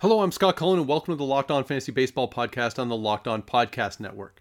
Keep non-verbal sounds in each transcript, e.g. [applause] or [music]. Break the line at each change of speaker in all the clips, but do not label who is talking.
Hello, I'm Scott Cullen, and welcome to the Locked On Fantasy Baseball podcast on the Locked On Podcast Network.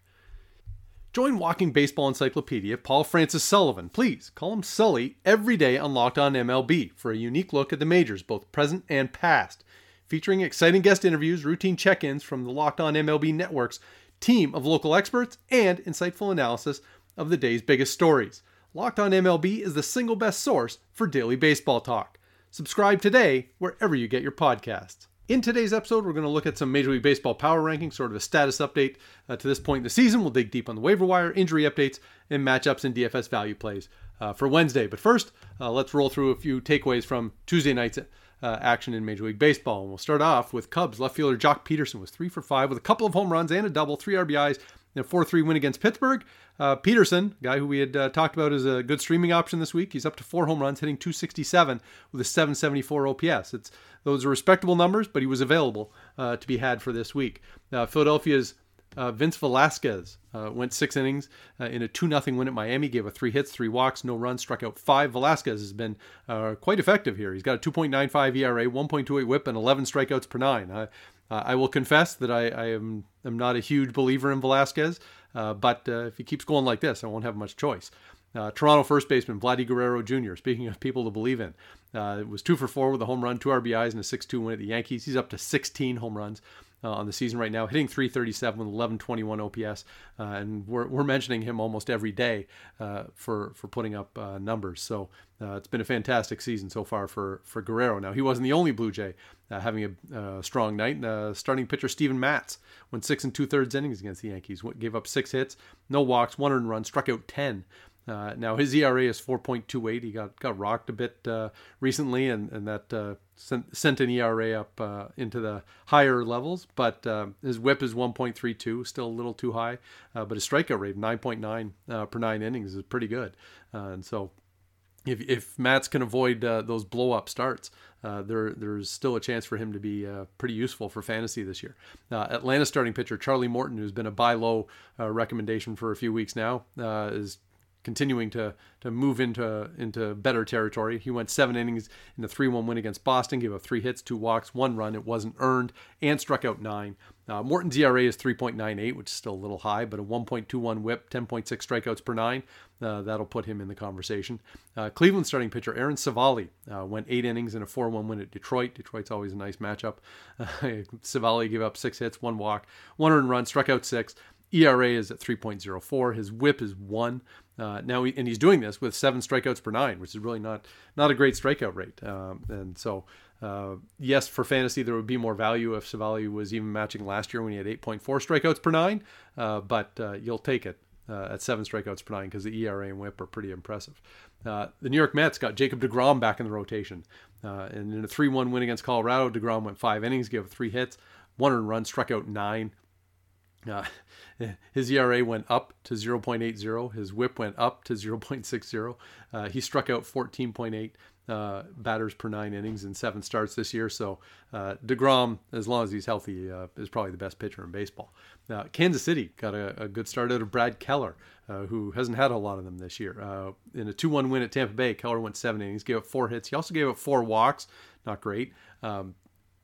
Join Walking Baseball Encyclopedia Paul Francis Sullivan, please call him Sully, every day on Locked On MLB for a unique look at the majors, both present and past, featuring exciting guest interviews, routine check ins from the Locked On MLB Network's team of local experts, and insightful analysis of the day's biggest stories. Locked On MLB is the single best source for daily baseball talk. Subscribe today wherever you get your podcasts. In today's episode, we're going to look at some Major League Baseball power rankings, sort of a status update uh, to this point in the season. We'll dig deep on the waiver wire, injury updates, and matchups and DFS value plays uh, for Wednesday. But first, uh, let's roll through a few takeaways from Tuesday night's uh, action in Major League Baseball. And we'll start off with Cubs left fielder Joc Pederson was three for five with a couple of home runs and a double, three RBIs, a 4 3 win against Pittsburgh. Uh, Pederson, guy who we had uh, talked about as a good streaming option this week, he's up to four home runs, hitting 267 with a 774 OPS. It's those are respectable numbers, but he was available uh, to be had for this week. Uh, Philadelphia's uh, Vince Velasquez uh, went six innings uh, in a 2 0 win at Miami, gave up three hits, three walks, no runs, struck out five. Velasquez has been uh, quite effective here. He's got a 2.95 ERA, 1.28 whip, and 11 strikeouts per nine. I will confess that I, I am, am, not a huge believer in Velasquez, but if he keeps going like this, I won't have much choice. Uh, Toronto first baseman Vladdy Guerrero Jr. Speaking of people to believe in, uh, was two for four with a home run, two RBIs, and a 6-2 win at the Yankees. He's up to 16 home runs uh, on the season right now, hitting 337 with 1121 OPS, uh, and we're, we're mentioning him almost every day uh, for for putting up uh, numbers. So it's been a fantastic season so far for for Guerrero. Now he wasn't the only Blue Jay having a strong night. starting pitcher Steven Matz went six and two thirds innings against the Yankees, gave up six hits, no walks, one earned run, struck out 10. Uh, now his ERA is 4.28. He got got rocked a bit uh, recently, and and that uh, sent, sent an ERA up uh, into the higher levels. But uh, his WHIP is 1.32, still a little too high. Uh, but his strikeout rate 9.9 uh, per nine innings is pretty good. Uh, and so, if if Matz can avoid uh, those blow up starts, there there's still a chance for him to be pretty useful for fantasy this year. Atlanta starting pitcher Charlie Morton, who's been a buy low recommendation for a few weeks now, is continuing to to move into into better territory. He went seven innings in the 3-1 win against Boston, gave up three hits, two walks, one run. It wasn't earned, and struck out nine. Uh, Morton's ERA is 3.98, which is still a little high, but a 1.21 WHIP, 10.6 strikeouts per nine. Uh, that'll put him in the conversation. Uh, Cleveland starting pitcher Aaron Civale uh, went eight innings in a 4-1 win at Detroit. Detroit's always a nice matchup. [laughs] Civale gave up six hits, one walk, one earned run, struck out six. ERA is at 3.04. His WHIP is one. Uh, now, he, and he's doing this with seven strikeouts per nine, which is really not not a great strikeout rate. Um, and so, uh, yes, for fantasy, there would be more value if Civale was even matching last year when he had 8.4 strikeouts per nine. Uh, but uh, you'll take it uh, at seven strikeouts per nine because the ERA and WHIP are pretty impressive. Uh, the New York Mets got Jacob DeGrom back in the rotation, and in a 3-1 win against Colorado, DeGrom went five innings, gave three hits, one run, struck out nine. Uh, [laughs] his ERA went up to 0.80. His WHIP went up to 0.60. Uh, he struck out 14.8 uh, batters per nine innings in seven starts this year. So uh, Degrom, as long as he's healthy, uh, is probably the best pitcher in baseball. Now, Kansas City got a, a, good start out of Brad Keller, uh, who hasn't had a lot of them this year. Uh, in a 2-1 win at Tampa Bay, Keller went seven innings, gave up four hits. He also gave up four walks, not great. Um,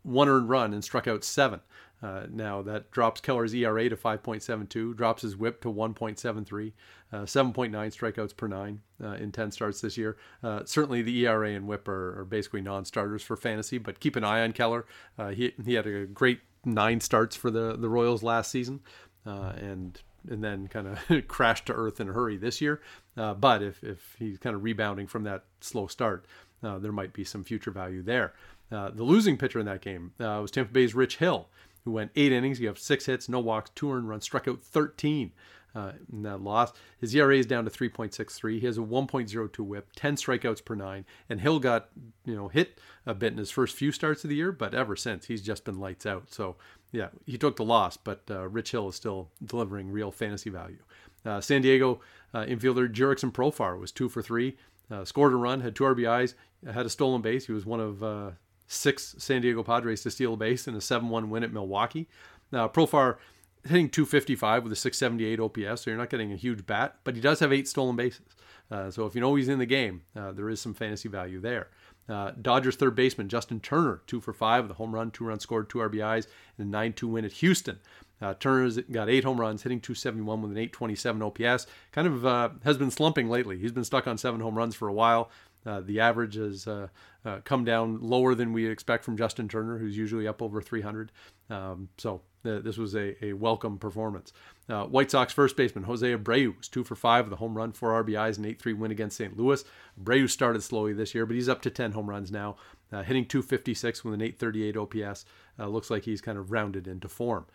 one earned run and struck out seven. Uh, now that drops Keller's ERA to 5.72, drops his WHIP to 1.73, uh, 7.9 strikeouts per nine uh, in 10 starts this year. Uh, certainly, the ERA and WHIP are, are, basically non-starters for fantasy, but keep an eye on Keller. Uh, he he had a great nine starts for the the Royals last season, uh, and and then kind of [laughs] crashed to earth in a hurry this year. but if if he's kind of rebounding from that slow start, there might be some future value there. the losing pitcher in that game was Tampa Bay's Rich Hill who went eight innings. You have six hits, no walks, two earned runs, struck out 13 uh, in that loss. His ERA is down to 3.63. He has a 1.02 WHIP, 10 strikeouts per nine, and Hill got you know hit a bit in his first few starts of the year, but ever since he's just been lights out. So yeah, he took the loss, but uh, Rich Hill is still delivering real fantasy value. Uh, San Diego uh, infielder Jurickson Profar was two for three, uh, scored a run, had two RBIs, had a stolen base. He was one of uh, six San Diego Padres to steal a base in a 7 1 win at Milwaukee. Now, Profar hitting 255 with a 678 OPS, so you're not getting a huge bat, but he does have eight stolen bases. Uh, so if you know he's in the game, uh, there is some fantasy value there. Uh, Dodgers third baseman Justin Turner, two for five with a home run, two runs scored, two RBIs, and a 9 2 win at Houston. Uh, Turner's got eight home runs, hitting 271 with an 827 OPS. Kind of uh, has been slumping lately. He's been stuck on seven home runs for a while. Uh, the average has uh, uh, come down lower than we expect from Justin Turner, who's usually up over 300. Um, so uh, this was a, a welcome performance. Uh, White Sox first baseman Jose Abreu was two for five with a home run, four RBIs, and 8 3 win against St. Louis. Abreu started slowly this year, but he's up to 10 home runs now, uh, hitting 256 with an 838 OPS. looks like he's kind of rounded into form.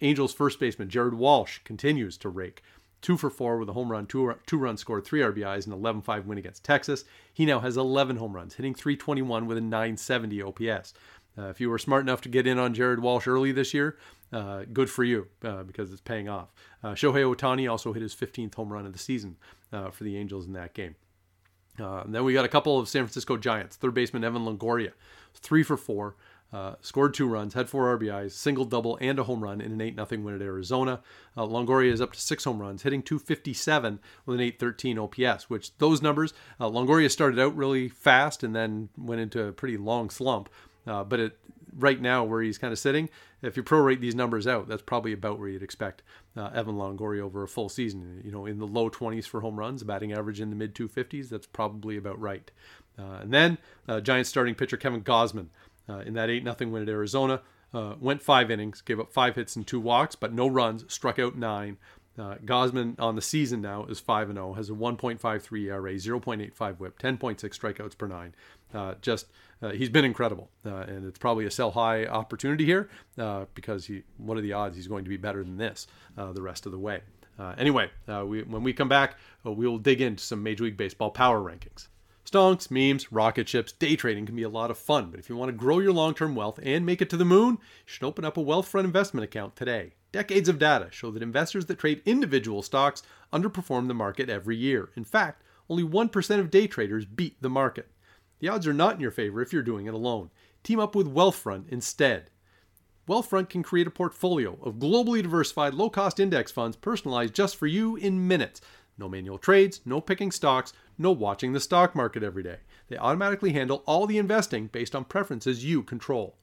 Angels first baseman Jared Walsh continues to rake two for four with a home run, two, two runs scored, three RBIs, and 11 5 win against Texas. He now has 11 home runs, hitting 321 with a 970 OPS. Uh, if you were smart enough to get in on Jared Walsh early this year, uh, good for you uh, because it's paying off. Uh, Shohei Ohtani also hit his 15th home run of the season uh, for the Angels in that game. Uh, then we got a couple of San Francisco Giants. Third baseman Evan Longoria, three for four, uh, scored two runs, had four RBIs, single double, and a home run in an 8 0 win at Arizona. Uh, Longoria is up to six home runs, hitting 257 with an 813 OPS, which those numbers, uh, Longoria started out really fast and then went into a pretty long slump. Uh, but it, right now, where he's kind of sitting, if you prorate these numbers out, that's probably about where you'd expect uh, Evan Longoria over a full season. You know, in the low 20s for home runs, batting average in the mid 250s, that's probably about right. Uh, and then Giants starting pitcher Kevin Gausman uh, in that 8 0 win at Arizona. Uh, went five innings, gave up five hits and two walks, but no runs, struck out nine. Uh, Gausman on the season now is 5 0, has a 1.53 ERA, 0.85 whip, 10.6 strikeouts per nine. Uh, just uh, he's been incredible, uh, and it's probably a sell high opportunity here uh, because he. What are the odds he's going to be better than this uh, the rest of the way? anyway, we, when we come back, we will dig into some Major League Baseball power rankings. Stonks, memes, rocket ships, day trading can be a lot of fun, but if you want to grow your long term wealth and make it to the moon, you should open up a Wealthfront investment account today. Decades of data show that investors that trade individual stocks underperform the market every year. In fact, only 1% of day traders beat the market. The odds are not in your favor if you're doing it alone. Team up with Wealthfront instead. Wealthfront can create a portfolio of globally diversified low cost index funds personalized just for you in minutes. No manual trades, no picking stocks, no watching the stock market every day. They automatically handle all the investing based on preferences you control.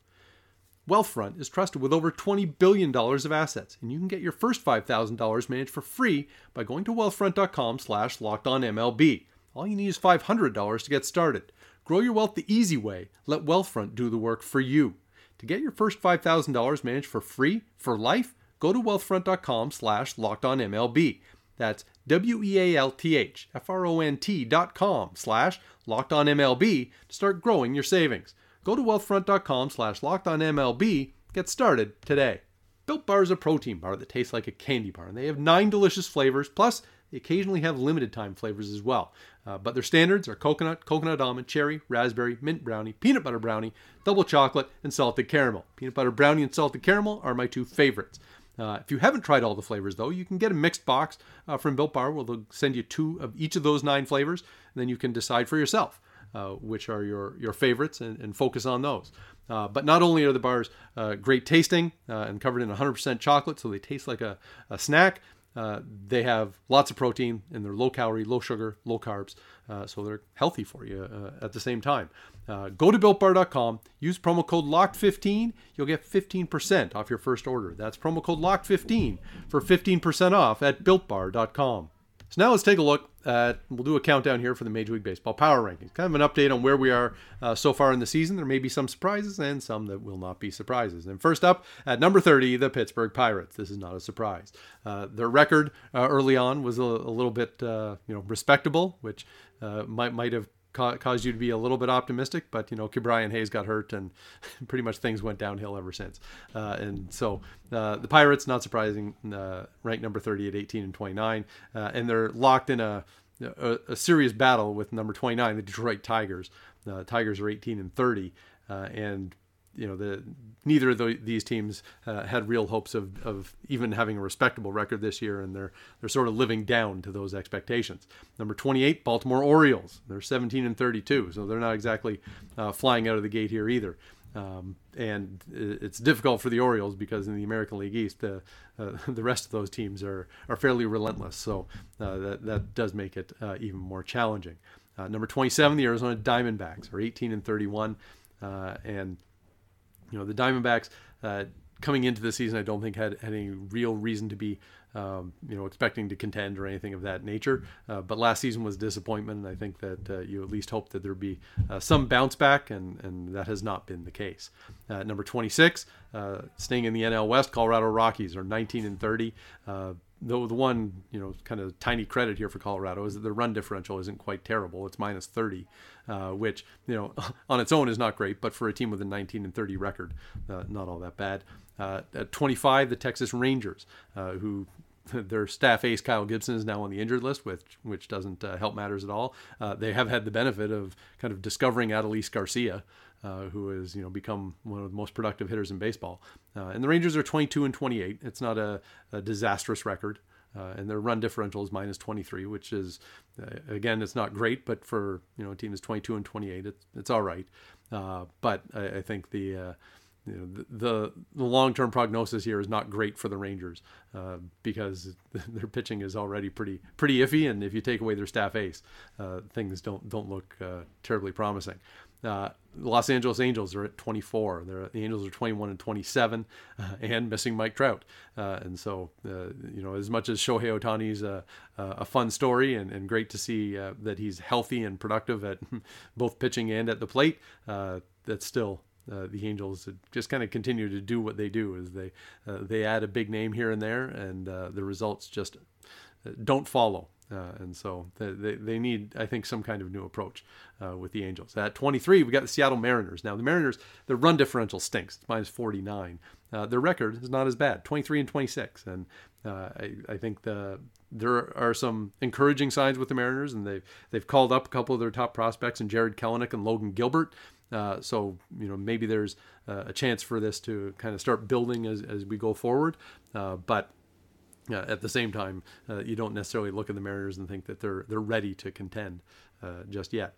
Wealthfront is trusted with over $20 billion of assets, and you can get your first $5,000 managed for free by going to wealthfront.com slash lockedonmlb. All you need is $500 to get started. Grow your wealth the easy way. Let Wealthfront do the work for you. To get your first $5,000 managed for free for life, go to wealthfront.com slash lockedonmlb. That's W-E-A-L-T-H F-R-O-N-T dot com slash locked on MLB to start growing your savings. Go to wealthfront.com slash locked on MLB. Get started today. Built Bar is a protein bar that tastes like a candy bar, and they have nine delicious flavors, plus they occasionally have limited time flavors as well. Uh, but their standards are coconut, coconut almond, cherry, raspberry, mint brownie, peanut butter brownie, double chocolate, and salted caramel. Peanut butter brownie and salted caramel are my two favorites. Uh, if you haven't tried all the flavors, though, you can get a mixed box uh, from Built Bar. Where they'll send you two of each of those nine flavors, and then you can decide for yourself uh, which are your your favorites and, and focus on those. Uh, but not only are the bars uh, great tasting uh, and covered in 100% chocolate, so they taste like a, a snack. Uh, they have lots of protein and they're low calorie, low sugar, low carbs, uh, so they're healthy for you uh, at the same time. Uh, go to builtbar.com, use promo code LOCKED15, you'll get 15% off your first order. That's promo code LOCKED15 for 15% off at builtbar.com. So now let's take a look at, we'll do a countdown here for the Major League Baseball Power Rankings. Kind of an update on where we are uh, so far in the season. There may be some surprises and some that will not be surprises. And first up, at number 30, the Pittsburgh Pirates. This is not a surprise. Uh, their record uh, early on was a, a little bit, uh, you know, respectable, which uh, might, might have ca- caused you to be a little bit optimistic, but you know, Ke'Bryan Hayes got hurt, and [laughs] pretty much things went downhill ever since. Uh, and so uh, the Pirates, not surprising, uh, ranked number 30 at 18 and 29, uh, and they're locked in a, a, a serious battle with number 29, the Detroit Tigers. The Tigers are 18 and 30, uh, and you know the neither of the, these teams uh, had real hopes of, of even having a respectable record this year, and they're they're sort of living down to those expectations. Number 28, Baltimore Orioles. They're 17 and 32, so they're not exactly uh, flying out of the gate here either. Um, and it's difficult for the Orioles because in the American League East, the uh, [laughs] the rest of those teams are are fairly relentless. So uh, that that does make it uh, even more challenging. Uh, number 27, the Arizona Diamondbacks are 18 and 31, uh, and you know the Diamondbacks uh, coming into the season, I don't think had, any real reason to be um, you know expecting to contend or anything of that nature. Uh, but last season was disappointment, and I think that uh, you at least hope that there'd be uh, some bounce back, and and that has not been the case. Uh, number 26, staying in the NL West, Colorado Rockies are 19 and 30 the, the one you know kind of tiny credit here for Colorado is that the run differential isn't quite terrible. It's minus 30, uh, which you know [laughs] on its own is not great, but for a team with a 19 and 30 record, uh, not all that bad. Uh, at 25, the Texas Rangers, uh, who [laughs] their staff ace Kyle Gibson is now on the injured list, which which doesn't uh, help matters at all. Uh, they have had the benefit of kind of discovering Adolis Garcia, uh, who has you know become one of the most productive hitters in baseball. Uh, and the Rangers are 22 and 28. It's not a, a disastrous record. Uh, and their run differential is minus 23, which is, uh, again, it's not great, but for you know a team that's 22 and 28, it's it's all right. but I, I, think the you know, the the, the long term prognosis here is not great for the Rangers uh, because [laughs] their pitching is already pretty pretty iffy, and if you take away their staff ace, uh, things don't don't look uh, terribly promising. Uh, Los Angeles Angels are at 24. They're, the Angels are 21 and 27, uh, and missing Mike Trout. Uh, and so, you know, as much as Shohei Ohtani's a, a fun story and, and great to see that he's healthy and productive at [laughs] both pitching and at the plate, that's still uh, the Angels just kind of continue to do what they do is they uh, they add a big name here and there and uh, the results just uh, don't follow uh, and so they, they need I think some kind of new approach uh, with the Angels. At 23 we got the Seattle Mariners. Now the Mariners their run differential stinks. It's minus 49 their record is not as bad. 23 and 26 and I, I think the there are some encouraging signs with the Mariners, and they've they've called up a couple of their top prospects, and Jarred Kelenic and Logan Gilbert. Uh, so you know maybe there's uh, a chance for this to kind of start building as, as we go forward. Uh, but uh, at the same time, uh, you don't necessarily look at the Mariners and think that they're they're ready to contend uh, just yet.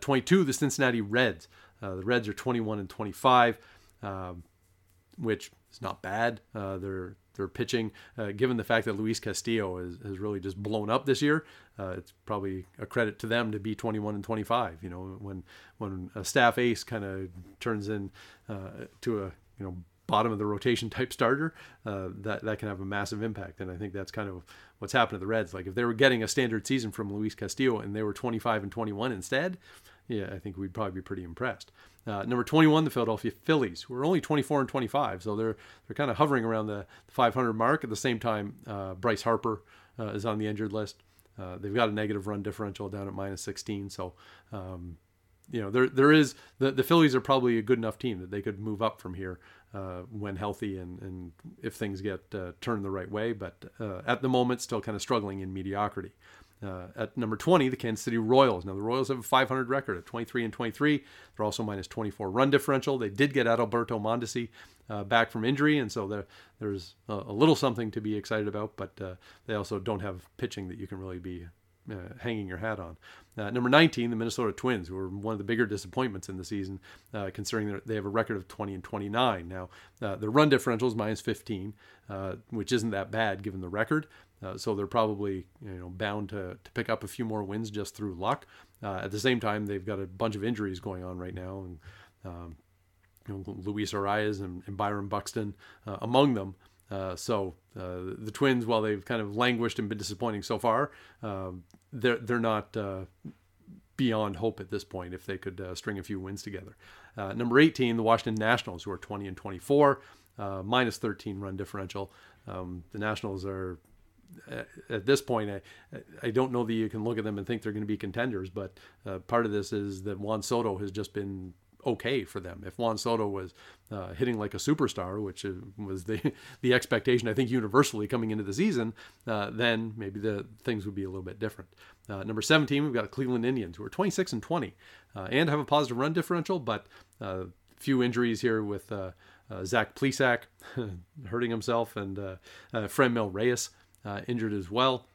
22, the Cincinnati Reds. the Reds are 21 and 25, um, which is not bad. they're their pitching, uh, given the fact that Luis Castillo has, really just blown up this year, uh, it's probably a credit to them to be 21 and 25. You know, when when a staff ace kind of turns in uh, to a you know bottom of the rotation type starter, uh, that that can have a massive impact. And I think that's kind of what's happened to the Reds. Like if they were getting a standard season from Luis Castillo and they were 25 and 21 instead, yeah, I think we'd probably be pretty impressed. Uh, number 21, the Philadelphia Phillies, who are only 24 and 25, so they're they're kind of hovering around the 500 mark. At the same time, uh, Bryce Harper uh, is on the injured list. Uh, they've got a negative run differential down at minus 16, so um, you know there there is the the Phillies are probably a good enough team that they could move up from here uh, when healthy and and if things get uh, turned the right way. But at the moment, still kind of struggling in mediocrity. Uh, at number 20, the Kansas City Royals. Now, the Royals have a 500 record at 23 and 23. They're also minus 24 run differential. They did get Adalberto Mondesi uh, back from injury, and so there, there's a, a, little something to be excited about, but uh, they also don't have pitching that you can really be uh, hanging your hat on. Uh, number 19, the Minnesota Twins, who are one of the bigger disappointments in the season, uh, considering that they have a record of 20 and 29. Now, uh, their run differential is minus 15, uh, which isn't that bad given the record. Uh, so they're probably you know bound to, to pick up a few more wins just through luck. at the same time, they've got a bunch of injuries going on right now, and um, you know, Luis Arraez and, and Byron Buxton among them. Uh, so uh, the Twins, while they've kind of languished and been disappointing so far, uh, they're they're not uh, beyond hope at this point if they could uh, string a few wins together. number 18, the Washington Nationals, who are 20 and 24, minus 13 run differential. Um, the Nationals are at this point, I, I don't know that you can look at them and think they're going to be contenders, but uh, part of this is that Juan Soto has just been okay for them. If Juan Soto was uh, hitting like a superstar, which was the [laughs] the expectation I think universally coming into the season, uh, then maybe the things would be a little bit different. Uh, number 17, we've got the Cleveland Indians, who are 26 and 20, uh, and have a positive run differential, but uh, few injuries here with Zach Plesac [laughs] hurting himself and uh, Franmil Reyes injured as well.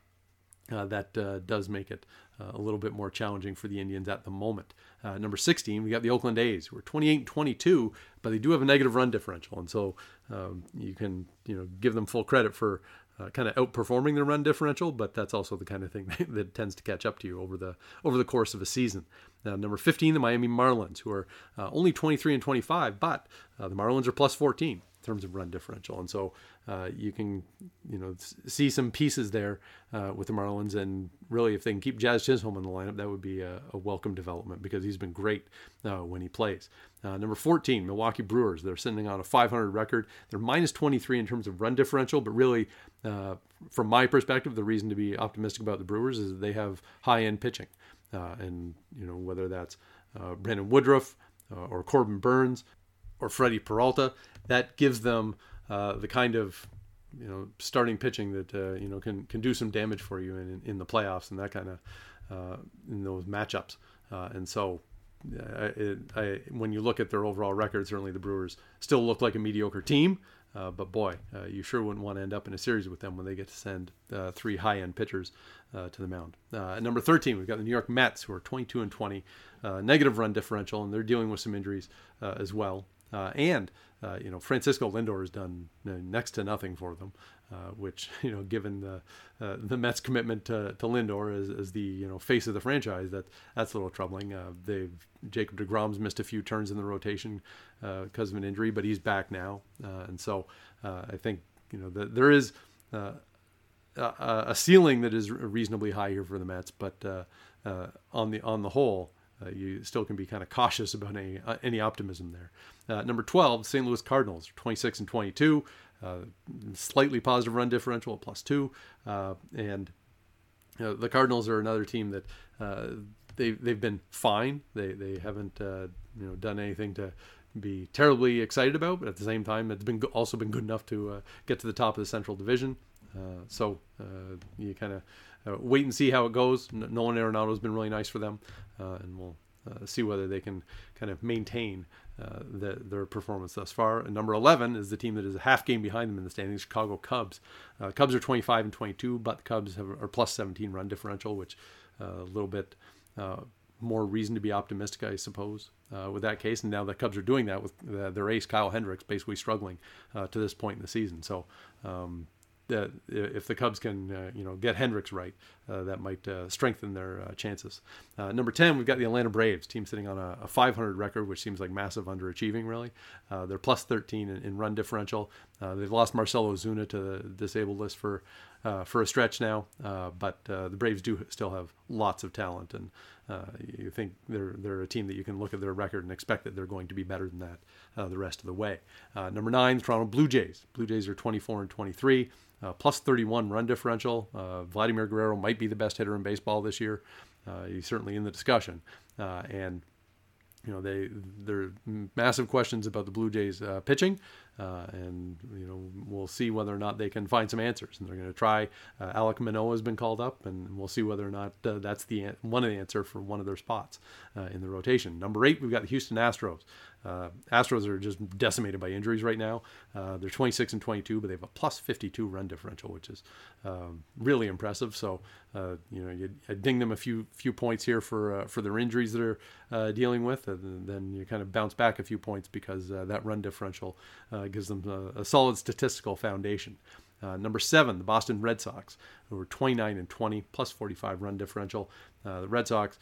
that does make it a little bit more challenging for the Indians at the moment. Uh, number 16, we got the Oakland A's, We're 28 and 22, but they do have a negative run differential, and so um, you can you know give them full credit for uh, kind of outperforming their run differential, but that's also the kind of thing [laughs] that, that, tends to catch up to you over the over the course of a season. Uh, number 15, the Miami Marlins, who are uh, only 23 and 25, but uh, the Marlins are plus 14 in terms of run differential. And so uh, you can, you know, see some pieces there uh, with the Marlins. And really, if they can keep Jazz Chisholm in the lineup, that would be a, a welcome development because he's been great uh, when he plays. Uh, number 14, Milwaukee Brewers. They're sitting on a 500 record. They're minus 23 in terms of run differential, but really, uh, from my perspective, the reason to be optimistic about the Brewers is they have high end pitching. Uh, and, you know, whether that's Brandon Woodruff or Corbin Burnes, or Freddie Peralta, that gives them uh, the kind of you know starting pitching that uh, you know can can do some damage for you in in the playoffs and that kind of uh, in those matchups. Uh, and so, it, I, when you look at their overall record, certainly the Brewers still look like a mediocre team. Uh, but boy, uh, you sure wouldn't want to end up in a series with them when they get to send three high-end pitchers to the mound. at number 13, we've got the New York Mets, who are 22 and 20, negative run differential, and they're dealing with some injuries as well. Uh, and uh, you know Francisco Lindor has done next to nothing for them, uh, which [laughs] you know given the uh, the Mets' commitment to, to Lindor as, as the you know face of the franchise, that that's a little troubling. Uh, they've Jacob Degrom's missed a few turns in the rotation because uh, of an injury, but he's back now, and so I think you know the, there is. a ceiling that is reasonably high here for the Mets, but on the on the whole, uh, you still can be kind of cautious about any uh, any optimism there. Uh, number 12, St. Louis Cardinals, 26 and 22, uh, slightly positive run differential plus two, uh, and the Cardinals are another team that uh, they they've been fine. They they haven't you know done anything to be terribly excited about, but at the same time, it's been also been good enough to get to the top of the Central Division. so you kind of uh, wait and see how it goes. Nolan Arenado has been really nice for them, uh, and we'll uh, see whether they can kind of maintain uh, the, their performance thus far. And number 11 is the team that is a half game behind them in the standings, Chicago Cubs. Uh, Cubs are 25 and 22, but the Cubs have are plus 17 run differential, which uh, a little bit more reason to be optimistic, I suppose, with that case. And now the Cubs are doing that with their ace Kyle Hendricks basically struggling to this point in the season. So. Um, that if the Cubs can, uh, you know, get Hendricks right, uh, that might uh, strengthen their uh, chances. Uh, number 10, we've got the Atlanta Braves, team sitting on a, a 500 record, which seems like massive underachieving, really. Uh, they're plus 13 in, in run differential. they've lost Marcell Ozuna to the disabled list for for a stretch now, but the Braves do still have lots of talent, and you think they're they're a team that you can look at their record and expect that they're going to be better than that the rest of the way. number nine, Toronto Blue Jays. Blue Jays are 24 and 23 uh, plus 31 run differential. Uh, Vladimir Guerrero might be the best hitter in baseball this year. Uh, he's certainly in the discussion. Uh, and you know they there are massive questions about the Blue Jays uh, pitching, uh, and you know we'll see whether or not they can find some answers. And they're going to try. Alek Manoah has been called up, and we'll see whether or not that's the one of the answer for one of their spots in the rotation. Number eight, we've got the Houston Astros. Uh, Astros are just decimated by injuries right now. Uh, they're 26 and 22, but they have a plus 52 run differential, which is um, really impressive. So, uh, you know, you, ding them a few few points here for uh, for their injuries that they're uh, dealing with, and then you kind of bounce back a few points because uh, that run differential gives them a, a, solid statistical foundation. number seven, the Boston Red Sox, who are 29 and 20, plus 45 run differential. the Red Sox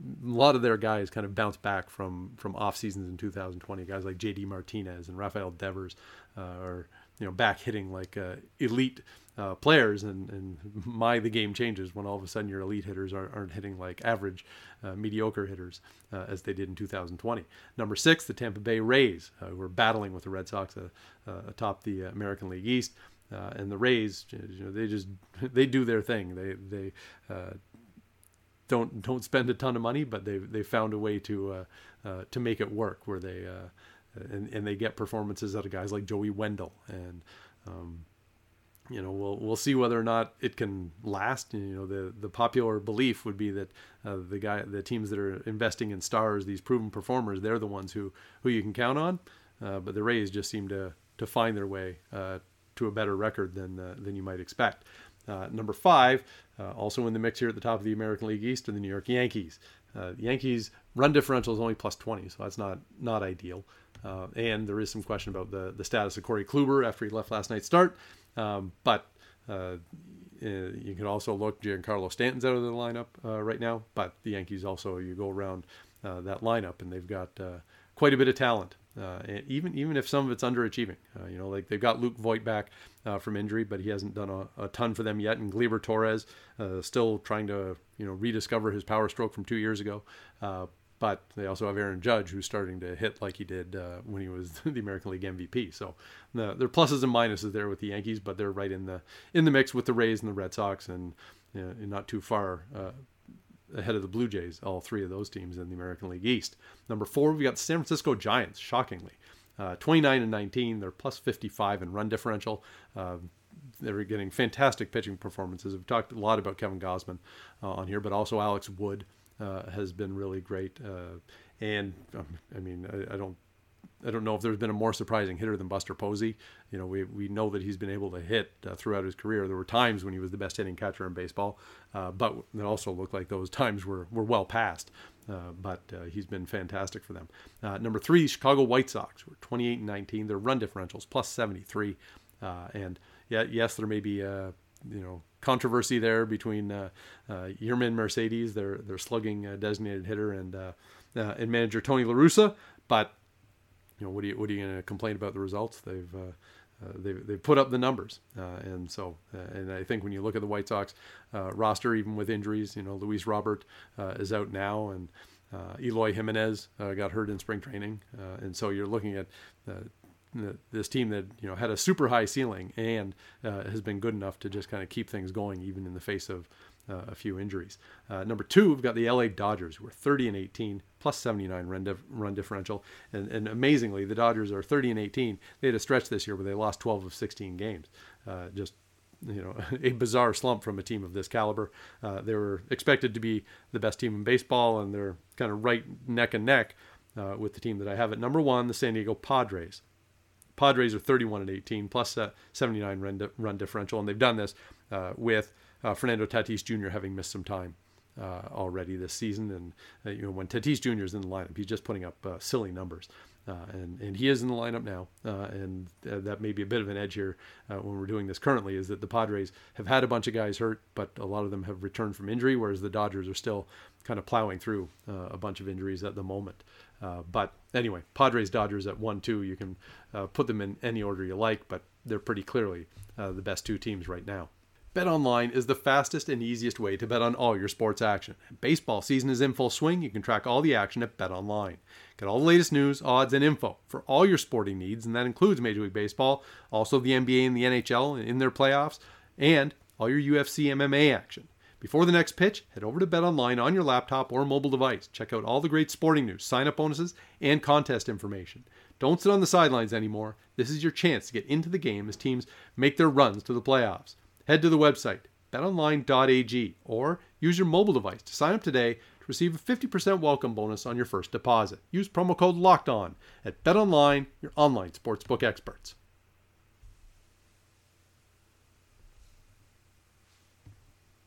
a lot of their guys kind of bounced back from from off seasons in 2020. Guys like J.D. Martinez and Rafael Devers uh, are you know back hitting like uh, elite uh, players, and and my the game changes when all of a sudden your elite hitters aren't, aren't hitting like average, uh, mediocre hitters uh, as they did in 2020. Number six, the Tampa Bay Rays, uh, who are battling with the Red Sox atop the American League East. Uh, and the Rays, you know, they just they do their thing. They they uh, don't don't spend a ton of money, but they they found a way to uh, uh, to make it work where they uh, and, and they get performances out of guys like Joey Wendle and um, you know, we'll we'll see whether or not it can last. You know, the the popular belief would be that uh, the guy, the teams that are investing in stars, these proven performers, they're the ones who who you can count on. Uh, but the Rays just seem to to find their way uh, to a better record than uh, than you might expect. Number five, uh, also in the mix here at the top of the American League East, are the New York Yankees. the Yankees run differential is only plus 20, so that's not not ideal. and there is some question about the the status of Corey Kluber after he left last night's start. Um, but uh, eh, you can also look, Giancarlo Stanton's out of the lineup uh, right now, but the Yankees also, you go around uh, that lineup and they've got uh, quite a bit of talent. Uh, even even if some of it's underachieving, uh, you know, like they've got Luke Voit back from injury, but he hasn't done a, a ton for them yet. And Gleyber Torres still trying to you know rediscover his power stroke from two years ago. But they also have Aaron Judge, who's starting to hit like he did uh, when he was [laughs] the American League MVP. So the, there are pluses and minuses there with the Yankees, but they're right in the in the mix with the Rays and the Red Sox, and, know, not too far uh, ahead of the Blue Jays. All three of those teams in the American League East. Number four, we've got the San Francisco Giants. Shockingly, uh, 29 and 19. They're plus 55 in run differential. Uh, they're getting fantastic pitching performances. We've talked a lot about Kevin Gausman uh, on here, but also Alex Wood uh, has been really great. Uh, and um, I mean, I, I, don't. I don't know if there's been a more surprising hitter than Buster Posey. You know, we, we know that he's been able to hit uh, throughout his career. There were times when he was the best hitting catcher in baseball, uh, but it also looked like those times were, were well past. Uh, but uh, he's been fantastic for them. number three, Chicago White Sox were 28 and 19. Their run differentials plus 73. and yeah, yes, there may be you know controversy there between uh, uh, Yermin Mercedes, their their slugging uh, designated hitter, and uh, uh, and manager Tony La Russa. But you know, what are you what are you going to complain about the results? They've uh, uh, they've, they've put up the numbers, uh, and so uh, and I think when you look at the White Sox uh, roster, even with injuries, you know Luis Robert is out now, and Eloy Jimenez got hurt in spring training, and so you're looking at this team that you know had a super high ceiling and uh, has been good enough to just kind of keep things going even in the face of uh, a few injuries. Uh, number two, we've got the LA Dodgers, who are 30 and 18, plus 79 run, dif- run differential, and, and, amazingly, the Dodgers are 30 and 18. They had a stretch this year where they lost 12 of 16 games. Uh, just you know, [laughs] a bizarre slump from a team of this caliber. Uh, they were expected to be the best team in baseball, and they're kind of right neck and neck uh, with the team that I have at number one, the San Diego Padres. Padres are 31 and 18 plus a 79 run, di- run differential, and they've done this uh, with uh, Fernando Tatis Jr. having missed some time. Uh, already this season, and uh, you know when Tatis Jr. is in the lineup, he's just putting up uh, silly numbers, uh, and and he is in the lineup now, and that may be a bit of an edge here when we're doing this currently. Is that the Padres have had a bunch of guys hurt, but a lot of them have returned from injury, whereas the Dodgers are still kind of plowing through a bunch of injuries at the moment. Uh, but anyway, Padres Dodgers at one two. You can uh, put them in any order you like, but they're pretty clearly uh, the best two teams right now. Bet online is the fastest and easiest way to bet on all your sports action. Baseball season is in full swing. You can track all the action at Bet Online. Get all the latest news, odds, and info for all your sporting needs, and that includes Major League Baseball, also the NBA and the NHL in their playoffs, and all your UFC MMA action. Before the next pitch, head over to BetOnline on your laptop or mobile device. Check out all the great sporting news, sign-up bonuses, and contest information. Don't sit on the sidelines anymore. This is your chance to get into the game as teams make their runs to the playoffs. Head to the website betonline.ag or use your mobile device to sign up today to receive a 50% welcome bonus on your first deposit. Use promo code LOCKED ON at BetOnline, your online sportsbook experts.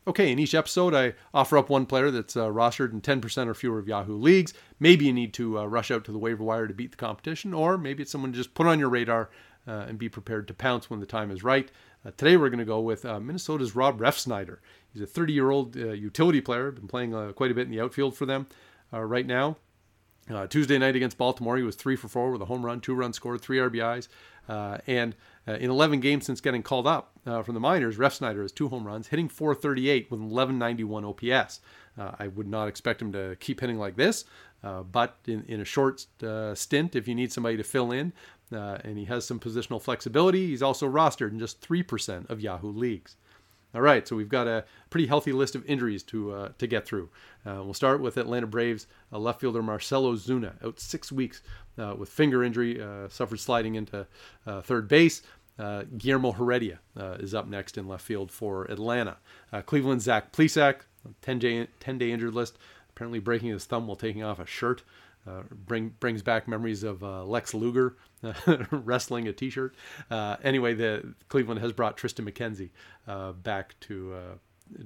Okay, in each episode, I offer up one player that's uh, rostered in 10% or fewer of Yahoo leagues. Maybe you need to uh, rush out to the waiver wire to beat the competition, or maybe it's someone to just put on your radar uh, and be prepared to pounce when the time is right. Uh, today, we're going to go with uh, Minnesota's Rob Refsnyder. He's a 30 year old uh, utility player, been playing quite a bit in the outfield for them right now. Tuesday night against Baltimore, he was three for four with a home run, two runs scored, three RBIs, and uh, in 11 games since getting called up uh, from the minors, Refsnyder has two home runs, hitting 438 with 1191 OPS. Uh, I would not expect him to keep hitting like this, uh, but in, in a short uh, stint, if you need somebody to fill in, uh, and he has some positional flexibility, he's also rostered in just 3% of Yahoo leagues. All right, so we've got a pretty healthy list of injuries to uh, to get through. Uh, we'll start with Atlanta Braves uh, left fielder Marcell Ozuna out six weeks uh, with finger injury, uh, suffered sliding into uh, third base. Guillermo Heredia is up next in left field for Atlanta. Cleveland Zach Plesac, 10 day, 10 day injured list, apparently breaking his thumb while taking off a shirt. Uh, bring, brings back memories of uh, Lex Luger [laughs] wrestling a T-shirt. Uh, anyway, the Cleveland has brought Triston McKenzie back to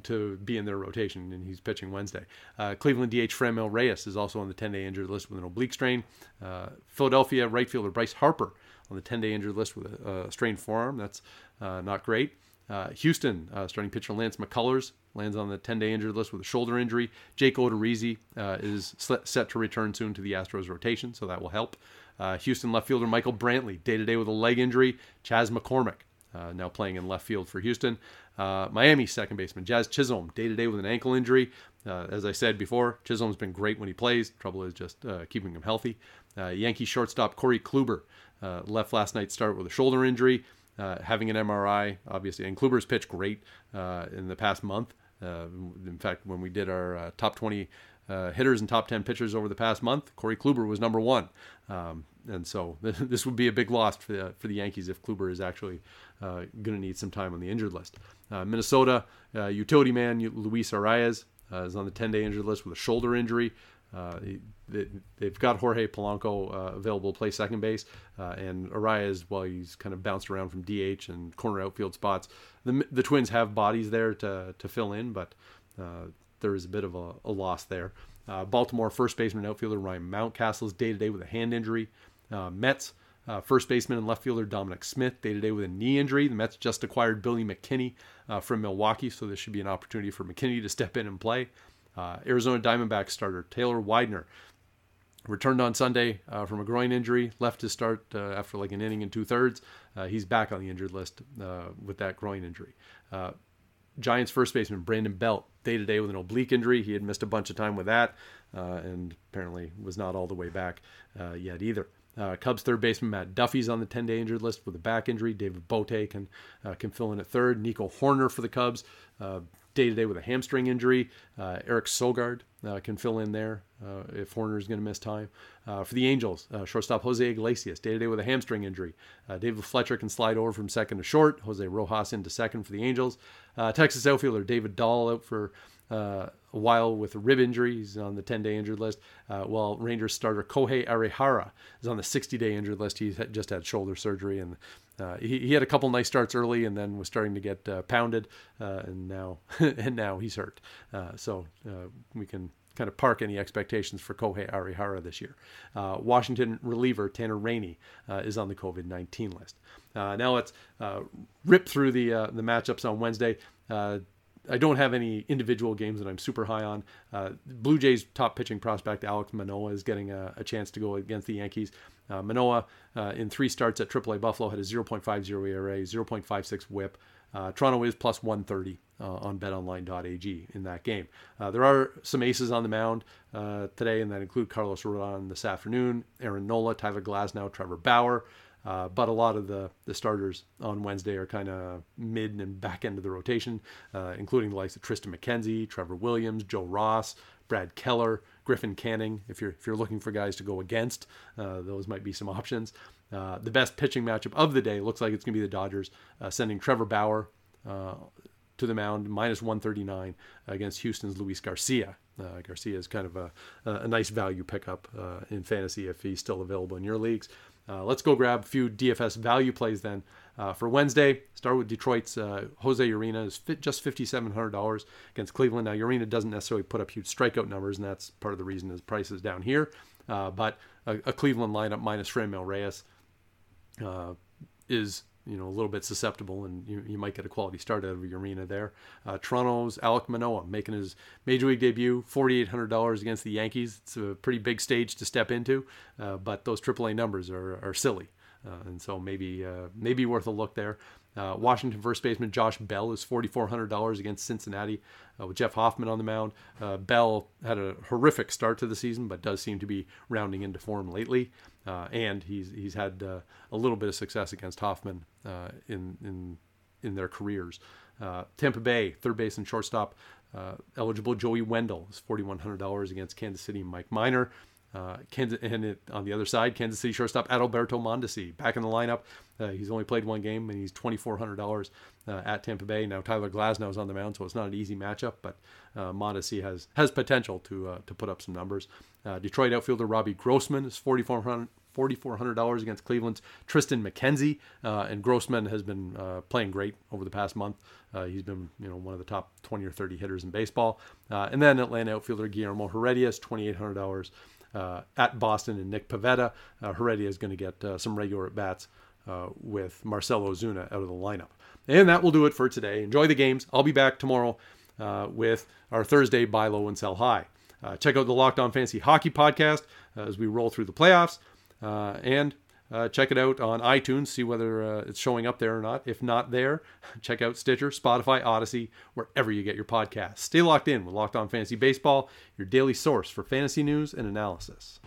to be in their rotation, and he's pitching Wednesday. Uh, Cleveland DH Franmil Reyes is also on the 10-day injured list with an oblique strain. Uh, Philadelphia right fielder Bryce Harper on the 10-day injured list with a, a strained forearm. That's uh, not great. Uh, Houston uh, starting pitcher Lance McCullers lands on the 10-day injured list with a shoulder injury. Jake Odorizzi uh, is set to return soon to the Astros rotation, so that will help. Houston left fielder Michael Brantley day-to-day with a leg injury. Chas McCormick uh, now playing in left field for Houston. Uh, Miami second baseman Jazz Chisholm, day to day with an ankle injury. Uh, as I said before, Chisholm's been great when he plays. Trouble is just uh, keeping him healthy. Uh, Yankee shortstop Corey Kluber uh, left last night's start with a shoulder injury, having an MRI, obviously. And Kluber's pitched great in the past month. in fact, when we did our top 20 uh, hitters and top 10 pitchers over the past month, Corey Kluber was number one. Um, and so [laughs] this would be a big loss for the, for the Yankees if Kluber is actually uh, going to need some time on the injured list. Uh, Minnesota uh, utility man Luis uh, is on the 10 day injured list with a shoulder injury. Uh, they, have got Jorge Polanco available to play second base, and Arraez, while he's kind of bounced around from DH and corner outfield spots, the, the Twins have bodies there to, to fill in, but there is a bit of a, a loss there. Uh, Baltimore first baseman and outfielder Ryan Mountcastle is day to day with a hand injury. Uh, Mets uh, first baseman and left fielder Dominic Smith day to day with a knee injury. The Mets just acquired Billy McKinney uh, from Milwaukee, so this should be an opportunity for McKinney to step in and play. Uh, Arizona Diamondbacks starter Taylor Widener returned on Sunday uh, from a groin injury, left to start uh, after like an inning and two thirds. Uh, he's back on the injured list with that groin injury. Giants first baseman Brandon Belt day to day with an oblique injury. He had missed a bunch of time with that, uh, and apparently was not all the way back uh, yet either. Uh, Cubs third baseman Matt Duffy's on the 10-day injured list with a back injury. David Bote can uh, can fill in at third. Nico Hoerner for the Cubs day to day with a hamstring injury. Uh, Eric Sogard uh, can fill in there uh, if Hoerner is going to miss time. for the Angels, shortstop Jose Iglesias day to day with a hamstring injury. David Fletcher can slide over from second to short. Jose Rojas into second for the Angels. Texas outfielder David Dahl out for uh, a while with a rib injury. He's on the 10 day injured list. Uh, while Rangers starter Kohei Arihara is on the 60 day injured list. He just had shoulder surgery and uh, he, he, had a couple nice starts early and then was starting to get uh, pounded. Uh, and now [laughs] and now he's hurt. Uh, so we can kind of park any expectations for Kohei Arihara this year. Uh, Washington reliever Tanner Rainey uh, is on the COVID 19 list. Uh, now let's rip through the the matchups on Wednesday. I don't have any individual games that I'm super high on. Uh, Blue Jays top pitching prospect Alek Manoah is getting a, a chance to go against the Yankees. Uh, Manoah uh, in three starts at AAA Buffalo had a 0.50 ERA, 0.56 WHIP. Uh, Toronto is plus 130 uh, on BetOnline.ag in that game. Uh, there are some aces on the mound today, and that include Carlos Rodon this afternoon, Aaron Nola, Tyler Glasnow, Trevor Bauer. Uh, but a lot of the, the starters on Wednesday are kind of mid and back end of the rotation, uh, including the likes of Triston McKenzie, Trevor Williams, Joe Ross, Brad Keller, Griffin Canning. If you're if you're looking for guys to go against, uh, those might be some options. Uh, the best pitching matchup of the day looks like it's going to be the Dodgers uh, sending Trevor Bauer uh, to the mound minus 139 against Houston's Luis Garcia. Uh, Garcia is kind of a, a nice value pickup uh, in fantasy if he's still available in your leagues. Let's go grab a few DFS value plays then. Uh, for Wednesday, start with Detroit's uh, Jose Urena is fit, just $5,700 against Cleveland. Now, Urena doesn't necessarily put up huge strikeout numbers, and that's part of the reason his price is down here. Uh, but a, a, Cleveland lineup minus Franmil Reyes uh, is you know a little bit susceptible, and you, you might get a quality start out of Urena there. Uh, Toronto's Alek Manoah making his major league debut, forty eight hundred dollars against the Yankees. It's a pretty big stage to step into, uh, but those AAA numbers are are silly. Uh, and so maybe uh, maybe worth a look there. Uh, Washington first baseman Josh Bell is $4,400 against Cincinnati uh, with Jeff Hoffman on the mound. Uh, Bell had a horrific start to the season, but does seem to be rounding into form lately. Uh, and he's he's had uh, a little bit of success against Hoffman uh, in in in their careers. Tampa Bay third base and shortstop eligible Joey Wendle is $4,100 against Kansas City Mike Minor. Uh, Kansas, and it, on the other side, Kansas City shortstop Adalberto Mondesi back in the lineup. Uh, he's only played one game and he's twenty four hundred dollars uh, at Tampa Bay. Now Tyler Glasnow is on the mound, so it's not an easy matchup, but uh, Mondesi has has potential to uh, to put up some numbers. Uh, Detroit outfielder Robbie Grossman is forty four hundred. $4,400 against Cleveland's Triston McKenzie. Uh, and Grossman has been uh, playing great over the past month. Uh, he's been, you know, one of the top 20 or 30 hitters in baseball. Uh, and then Atlanta outfielder Guillermo Heredia is $2,800 uh, at Boston and Nick Pivetta. Uh, Heredia is going to get uh, some regular at bats uh, with Marcell Ozuna out of the lineup. And that will do it for today. Enjoy the games. I'll be back tomorrow uh, with our Thursday buy low and sell high. Uh, check out the Locked On Fantasy Hockey podcast as we roll through the playoffs. and uh, check it out on iTunes, see whether uh, it's showing up there or not. If not there, [laughs] check out Stitcher, Spotify, Odyssey, wherever you get your podcasts. Stay locked in with Locked On Fantasy Baseball, your daily source for fantasy news and analysis.